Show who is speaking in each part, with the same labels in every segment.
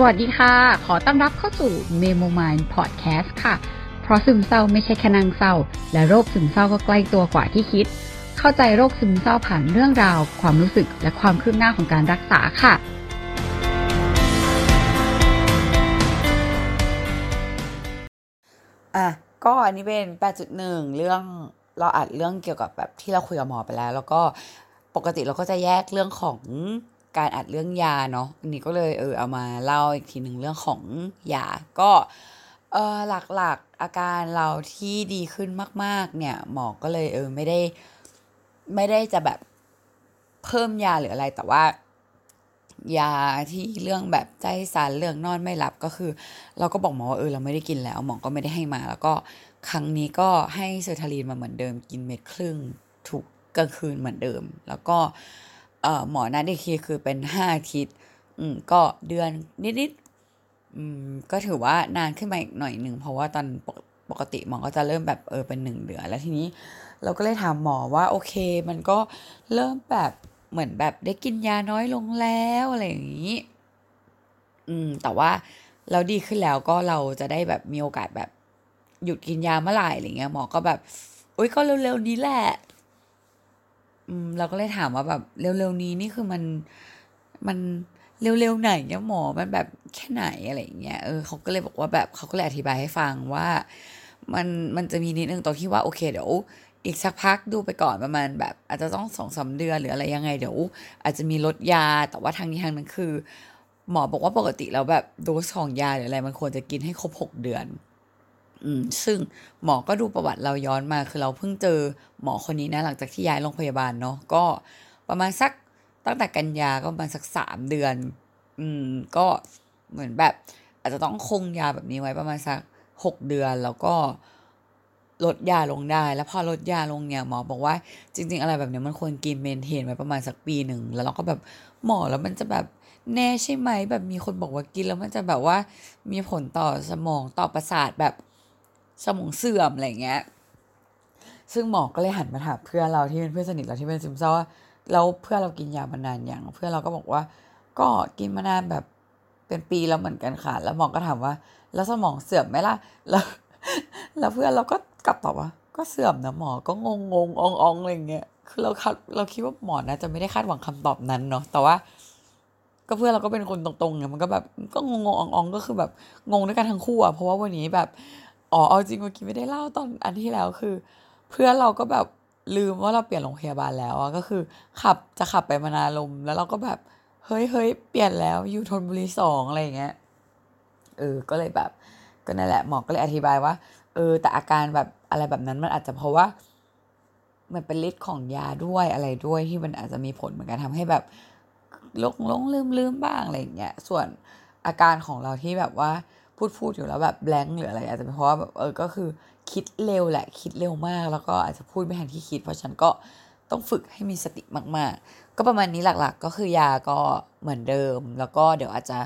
Speaker 1: สวัสดีค่ะ ขอต้อนรับเข้าสู่ Memo Mind Podcast ค่ะ เพราะซึมเศร้าไม่ใช่แค่นางเศร้า และโรคซึมเศร้าก็ใกล้ตัวกว่าที่คิด เข้าใจโรคซึมเศร้าผ่านเรื่องราว ความรู้สึกและความคืบหน้าของการรักษาค่ะ
Speaker 2: อะ ก็อันนี้เป็น 8.1 เรื่องเราอัดเรื่องเกี่ยวกับแบบที่เราคุยกับหมอไปแล้ว แล้วก็ปกติเราก็จะแยกเรื่องของ การอัดเรื่องยาเนาะอันนี้ก็เลยเออเอามาเล่าอีกทีหนึ่งเรื่องของยาก็เออหลักๆอาการเราที่ดีขึ้นมาก ๆ เนี่ยหมอก็เลยเออไม่ได้ไม่ได้จะแบบเพิ่มยาหรืออะไรแต่ว่ายาที่เรื่องแบบใจสั่นเรื่องนอนไม่หลับก็คือ เราก็บอกหมอว่าเออเราไม่ได้กินแล้วหมอก็ไม่ได้ให้มา แล้วก็ครั้งนี้ก็ให้เซอร์ทาลีนมาเหมือนเดิมกินเม็ดครึ่งถูกกลางคืนเหมือนเดิม แล้วก็ หมอนัดอีกทีคือเป็นห้าอาทิตย์ อืมก็เดือนนิดๆอืมก็ถือว่านานขึ้นมาอีกหน่อยหนึ่งเพราะว่าตอนปกปกติหมอก็จะเริ่มแบบเออเป็นหนึ่งเดือนแล้วทีนี้ เราก็เลยถามหมอว่าโอเค มันก็เริ่มแบบเหมือนแบบได้กินยาน้อยลงแล้วอะไรอย่างนี้ อืม แต่ว่าเราดีขึ้นแล้วก็เราจะได้แบบมีโอกาสแบบหยุดกินยาเมื่อไหร่อะไรเงี้ยหมอก็แบบอุ้ยก็เร็วๆนี้แหละ เราก็เลยถามว่าแบบเร็วๆนี้นี่คือมันมันเร็วๆไหนเนี่ยหมอมันแบบแค่ไหนอะไรเงี้ยเออเขาก็เลยบอกว่าแบบเขาก็เลยอธิบายให้ฟังว่า มันมันจะมีนิดนึงตรงที่ว่าโอเคเดี๋ยวอีกสักพักดูไปก่อนประมาณแบบ อาจจะต้องสองสาเดือนหรืออะไรยังไงเดี๋ยว อาจจะมีลดยาแต่ว่าทางนี้ทางนั้นคือ หมอบอกว่าปกติแล้วแบบโดสของยาหรืออะไรมันควรจะกินให้ครบหกเดือน ซึ่งหมอก็ดูประวัติเราย้อนมา คือเราเพิ่งเจอหมอคนนี้นะ หลังจากที่ย้ายโรงพยาบาลเนาะก็ประมาณสักตั้งแต่กันยาก็ประมาณสักสามเดือน อืมก็เหมือนแบบ อาจจะต้องคงยาแบบนี้ไว้ประมาณสักหกเดือนแล้วก็ลดยาลงได้ แล้วพอลดยาลงเนี่ยหมอบอกว่าจริง ๆ อะไรแบบนี้มันควรกินเมนเทนไว้ประมาณสักปีหนึ่งแล้วเราก็แบบหมอแล้วมันจะแบบแน่ใช่ไหมแบบมีคนบอกว่ากินแล้วมันจะแบบว่ามีผลต่อสมองต่อประสาทแบบ สมองเสื่อมอะไรเงี้ย ซึ่งหมอก็เลยหันมาถามเพื่อนเราที่เป็นเพื่อนสนิทเราที่เป็นซึมเศร้าว่าแล้วเพื่อนเรากินยามานานอย่างเพื่อนเราก็บอกว่า ก็กินมานานแบบเป็นปีแล้วเหมือนกันค่ะ แล้วหมอก็ถามว่า แล้วสมองเสื่อมไหมล่ะ แล้ว แล้วเพื่อนเราก็กลับตอบว่า ก็เสื่อมนะหมอ ก็งงงององอะไรเงี้ย คือเราคาดเราคิดว่าหมอนะจะไม่ได้คาดหวังคำตอบนั้นเนาะ แต่ว่า ก็เพื่อนเราก็เป็นคนตรงๆเนี่ยมันก็แบบ ก็งงงององก็คือแบบงงด้วยกันทั้งคู่อะเพราะว่าวันนี้แบบ อ๋อเอาจริงเมื่อกี้ไม่ได้เล่าตอนอันที่แล้วคือ เพื่อนเราก็แบบลืมว่าเราเปลี่ยนโรงพยาบาลแล้วอะก็คือ ขับจะขับไปมานาลมแล้วเราก็แบบเฮ้ยเฮ้ยเปลี่ยนแล้วอยู่ทนบุรีสองอะไรเงี้ยเออก็เลยแบบก็นั่นแหละหมอก็เลยอธิบายว่าเออแต่อาการแบบอะไรแบบนั้นมันอาจจะเพราะว่ามันเป็นฤทธิ์ของยาด้วยอะไรด้วยที่มันอาจจะมีผลเหมือนกันทำให้แบบลงลงลืมลืมบ้างอะไรอย่างเงี้ยส่วนอาการของเราที่แบบว่า พูดพูดอยู่แล้วแบบแบงค์หรืออะไรอาจจะเป็นเพราะว่าแบบเออก็คือคิดเร็วแหละคิดเร็วมาก แล้วก็อาจจะพูดไม่ทันที่คิด เพราะฉันก็ต้องฝึกให้มีสติมากๆ ก็ประมาณนี้หลักๆ ก็คือยาก็เหมือนเดิม แล้วก็เดี๋ยวอาจจะ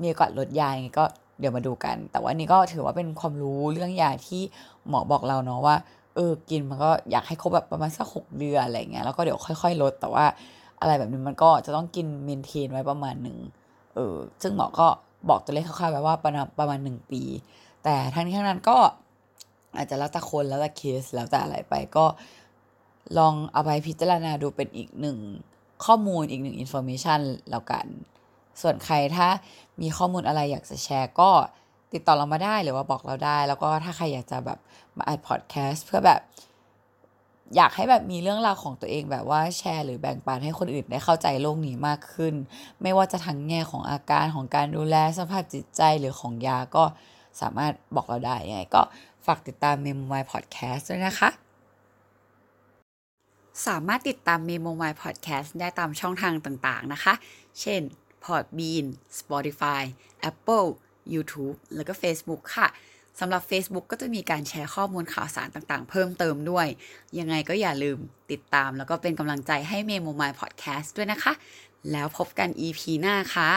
Speaker 2: มีโอกาสลดยาอย่างก็เดี๋ยวมาดูกัน แต่ว่านี่ก็ถือว่าเป็นความรู้เรื่องยาที่หมอบอกเราเนาะว่าเออกินมันก็อยากให้ครบแบบประมาณสักหกเดือนอะไรเงี้ยแล้วก็เดี๋ยวค่อย ๆ ลดแต่ว่าอะไรแบบนี้มันก็จะต้องกิน maintain ไว้ประมาณหนึ่งเออซึ่งหมอก็ บอกตัวเลขคร่าวๆไว้ว่าประมาณประมาณหนึ่งปี แต่ทั้งนี้ทั้งนั้นก็อาจจะแล้วแต่คนแล้วแต่เคสแล้วแต่อะไรไปก็ลองเอาไปพิจารณาดูเป็นอีกหนึ่งข้อมูลอีกหนึ่ง information แล้วกัน ส่วนใครถ้ามีข้อมูลอะไรอยากจะแชร์ก็ติดต่อเรามาได้หรือว่าบอกเราได้ แล้วก็ถ้าใครอยากจะแบบมาอัดพอดแคสต์เพื่อแบบ อยากให้แบบมีเรื่องราวของตัวเองแบบว่าแชร์หรือแบ่งปันให้คนอื่นได้เข้าใจโลกนี้มากขึ้น ไม่ว่าจะทั้งแง่ของอาการของการดูแลสภาพจิตใจหรือของยาก็สามารถบอกเราได้ยังไงก็ฝากติดตาม Memo My Podcast ด้วยนะคะ
Speaker 1: สามารถติดตาม Memo My Podcast ได้ตามช่องทางต่างๆนะคะ เช่น Podbean Spotify Apple YouTube แล้วก็ Facebook ค่ะ สำหรับ Facebook ก็จะมีการแชร์ข้อมูลข่าวสารต่างๆ เพิ่มเติมด้วย ยังไงก็อย่าลืมติดตามแล้วก็เป็นกำลังใจให้ Memo My Podcast ด้วยนะคะ แล้วพบกัน EP หน้าค่ะ